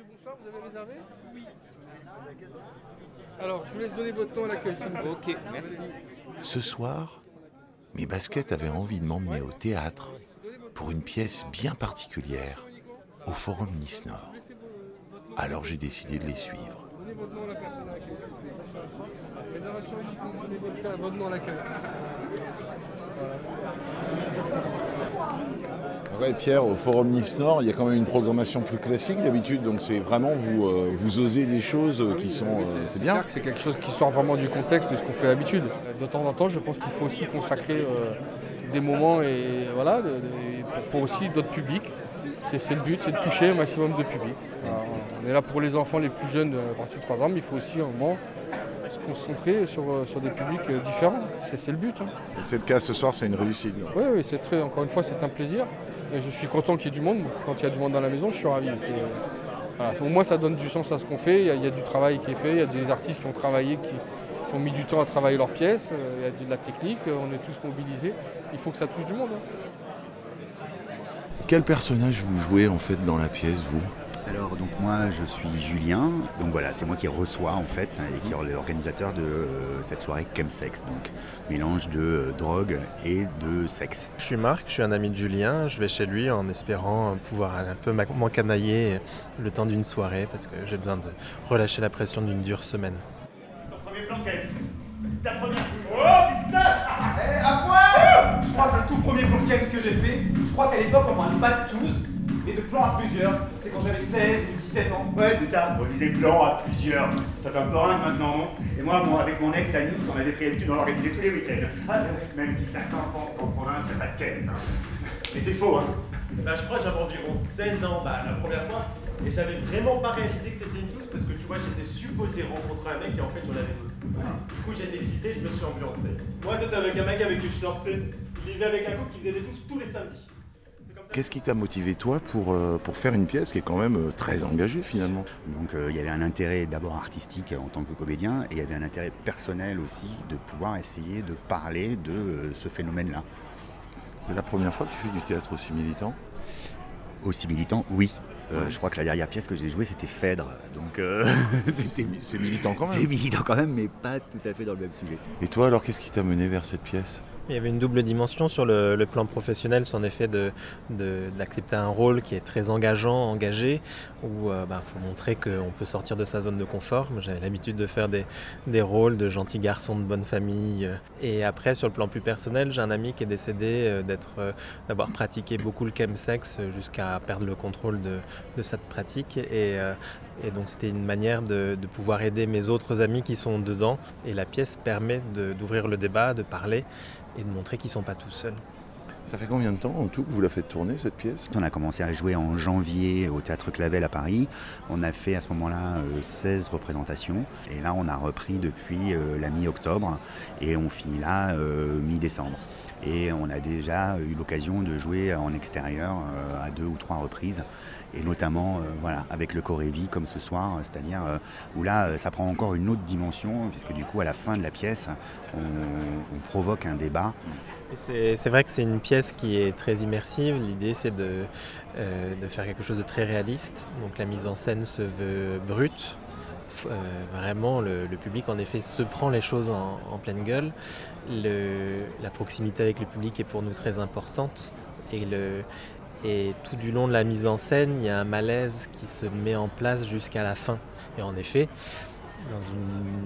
Monsieur, bonsoir, vous avez réservé Oui. Alors, je vous laisse donner votre nom à l'accueil, s'il vous plaît. Ok, merci. Ce soir, mes baskets avaient envie de m'emmener au théâtre pour une pièce bien particulière au Forum Nice Nord. Alors j'ai décidé de les suivre. Donnez votre nom à la personne à l'accueil. Réservation uniquement, donnez votre, votre nom à l'accueil. Ouais, Pierre, au Forum Nice Nord, il y a quand même une programmation plus classique d'habitude, donc c'est vraiment vous, euh, vous osez des choses qui sont. Euh, c'est- bien. c'est quelque chose qui sort vraiment du contexte de ce qu'on fait d'habitude. De temps en temps, je pense qu'il faut aussi consacrer euh, des moments et voilà, pour, pour aussi d'autres publics. C'est le but, c'est de toucher un maximum de publics. Alors, on est là pour les enfants les plus jeunes euh, à partir de 3 ans, mais il faut aussi un moment se concentrer sur, euh, sur des publics euh, différents. C'est le but. hein. Et C'est le cas ce soir, c'est une réussite. Oui, oui, c'est très, encore une fois, c'est un plaisir. Je suis content qu'il y ait du monde. Quand il y a du monde dans la maison, je suis ravi. Euh. Au moins, ça donne du sens à ce qu'on fait. Il y, a, il y a du travail qui est fait. Il y a des artistes qui ont travaillé, qui, qui ont mis du temps à travailler leurs pièces. Euh, Il y a de la technique. Euh, On est tous mobilisés. Il faut que ça touche du monde. hein. Quel personnage vous jouez en fait dans la pièce, vous? Alors donc moi je suis Julien, donc voilà c'est moi qui reçois en fait et qui est l'organisateur de euh, cette soirée chemsex, donc mélange de euh, drogue et de sexe. Je suis Marc, je suis un ami de Julien. Je vais chez lui en espérant pouvoir un peu m'encanailler le temps d'une soirée parce que j'ai besoin de relâcher la pression d'une dure semaine. Premier plan Kems. C'est ta première. Oh, pistache à poil Je crois que le tout premier plan que j'ai fait, je crois qu'à l'époque, on m'a pas de tous, de plans à plusieurs. C'est quand j'avais 16 ou 17 ans. Ouais, c'est ça. On disait plan à plusieurs. Ça fait un peu rien maintenant, non Et moi, bon, avec mon ex à Nice, on avait pris l'habitude d'en organiser tous les week-ends. Ah, même si certains pensent qu'en province, il n'y a pas de quête. Hein. Mais c'est faux, hein. Bah, je crois que j'avais environ 16 ans bah, la première fois et j'avais vraiment pas réalisé que c'était une touche parce que tu vois j'étais supposé rencontrer un mec et en fait on avait deux. Du coup j'étais excité, je me suis ambiancé. Moi, c'était avec un mec avec qui je sortais. Il vivait avec un couple qui faisait des tous tous les samedis. C'est. Qu'est-ce qui t'a motivé toi pour, euh, pour faire une pièce qui est quand même euh, très engagée finalement? Donc euh, il y avait un intérêt d'abord artistique en tant que comédien et il y avait un intérêt personnel aussi de pouvoir essayer de parler de ce phénomène-là. C'est la première fois que tu fais du théâtre aussi militant? Aussi militant, oui. Euh, je crois que la dernière pièce que j'ai jouée c'était Phèdre, donc euh, C'est militant quand c'est même. militant quand même, mais pas tout à fait dans le même sujet. Et toi alors, qu'est-ce qui t'a mené vers cette pièce? Il y avait une double dimension sur le, plan professionnel, c'est en effet de- de- d'accepter un rôle qui est très engageant, engagé, où il faut montrer qu'on peut sortir de sa zone de confort. J'avais l'habitude de faire des, des rôles de gentil garçon de bonne famille. euh. Et après, sur le plan plus personnel, j'ai un ami qui est décédé euh, euh, d'avoir pratiqué beaucoup le chemsex euh, jusqu'à perdre le contrôle de, de cette pratique. Et, euh, et donc c'était une manière de, de pouvoir aider mes autres amis qui sont dedans. Et la pièce permet d'ouvrir le débat, de parler et de montrer qu'ils ne sont pas tout seuls. Ça fait combien de temps en tout que vous la faites tourner cette pièce? On a commencé à jouer en janvier au Théâtre Clavel à Paris. On a fait à ce moment-là euh, 16 représentations. Et là, on a repris depuis euh, la mi-octobre et on finit là euh, mi-décembre. Et on a déjà eu l'occasion de jouer en extérieur euh, à deux ou trois reprises. Et notamment euh, voilà, avec le Corévi comme ce soir, euh, c'est-à-dire euh, où là, ça prend encore une autre dimension, puisque du coup, à la fin de la pièce, on, provoque un débat C'est vrai que c'est une pièce qui est très immersive. L'idée, c'est de, de faire quelque chose de très réaliste. Donc la mise en scène se veut brute. Vraiment, le, public, en effet, se prend les choses en, pleine gueule. Le- la proximité avec le public est pour nous très importante. Et, le, et tout du long de la mise en scène, il y a un malaise qui se met en place jusqu'à la fin. Et en effet, dans une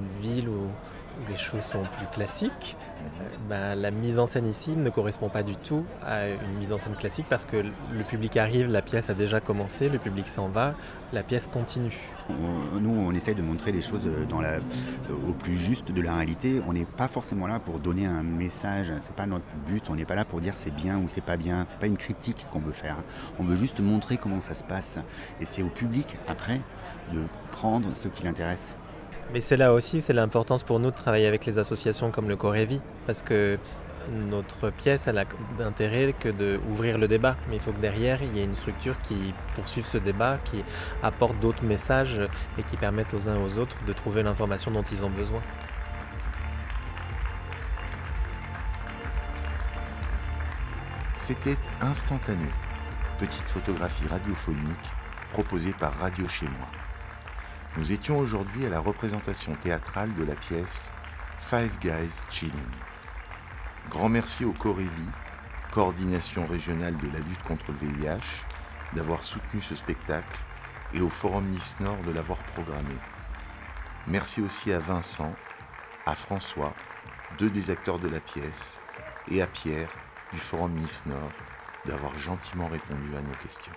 les choses sont plus classiques, euh, ben, la mise en scène ici ne correspond pas du tout à une mise en scène classique parce que le public arrive, la pièce a déjà commencé, le public s'en va, la pièce continue. On- nous, on essaye de montrer les choses la, au plus juste de la réalité. On n'est pas forcément là pour donner un message. C'est pas notre but. On n'est pas là pour dire c'est bien ou c'est pas bien. C'est pas une critique qu'on veut faire. On veut juste montrer comment ça se passe. Et c'est au public après de prendre ce qui l'intéresse. Mais c'est là aussi, c'est l'importance pour nous de travailler avec les associations comme le Corévi, parce que notre pièce, elle a d'intérêt que d'ouvrir le débat. Mais il faut que derrière, il y ait une structure qui poursuive ce débat, qui apporte d'autres messages et qui permettent aux uns aux autres de trouver l'information dont ils ont besoin. C'était instantané. Petite photographie radiophonique proposé par Radio Chez Moi. Nous étions aujourd'hui à la représentation théâtrale de la pièce Five Guys Chilling. Grand merci au Corévi, coordination régionale de la lutte contre le VIH, d'avoir soutenu ce spectacle et au Forum Nice Nord de l'avoir programmé. Merci aussi à Vincent, à François, deux des acteurs de la pièce, et à Pierre du Forum Nice Nord d'avoir gentiment répondu à nos questions.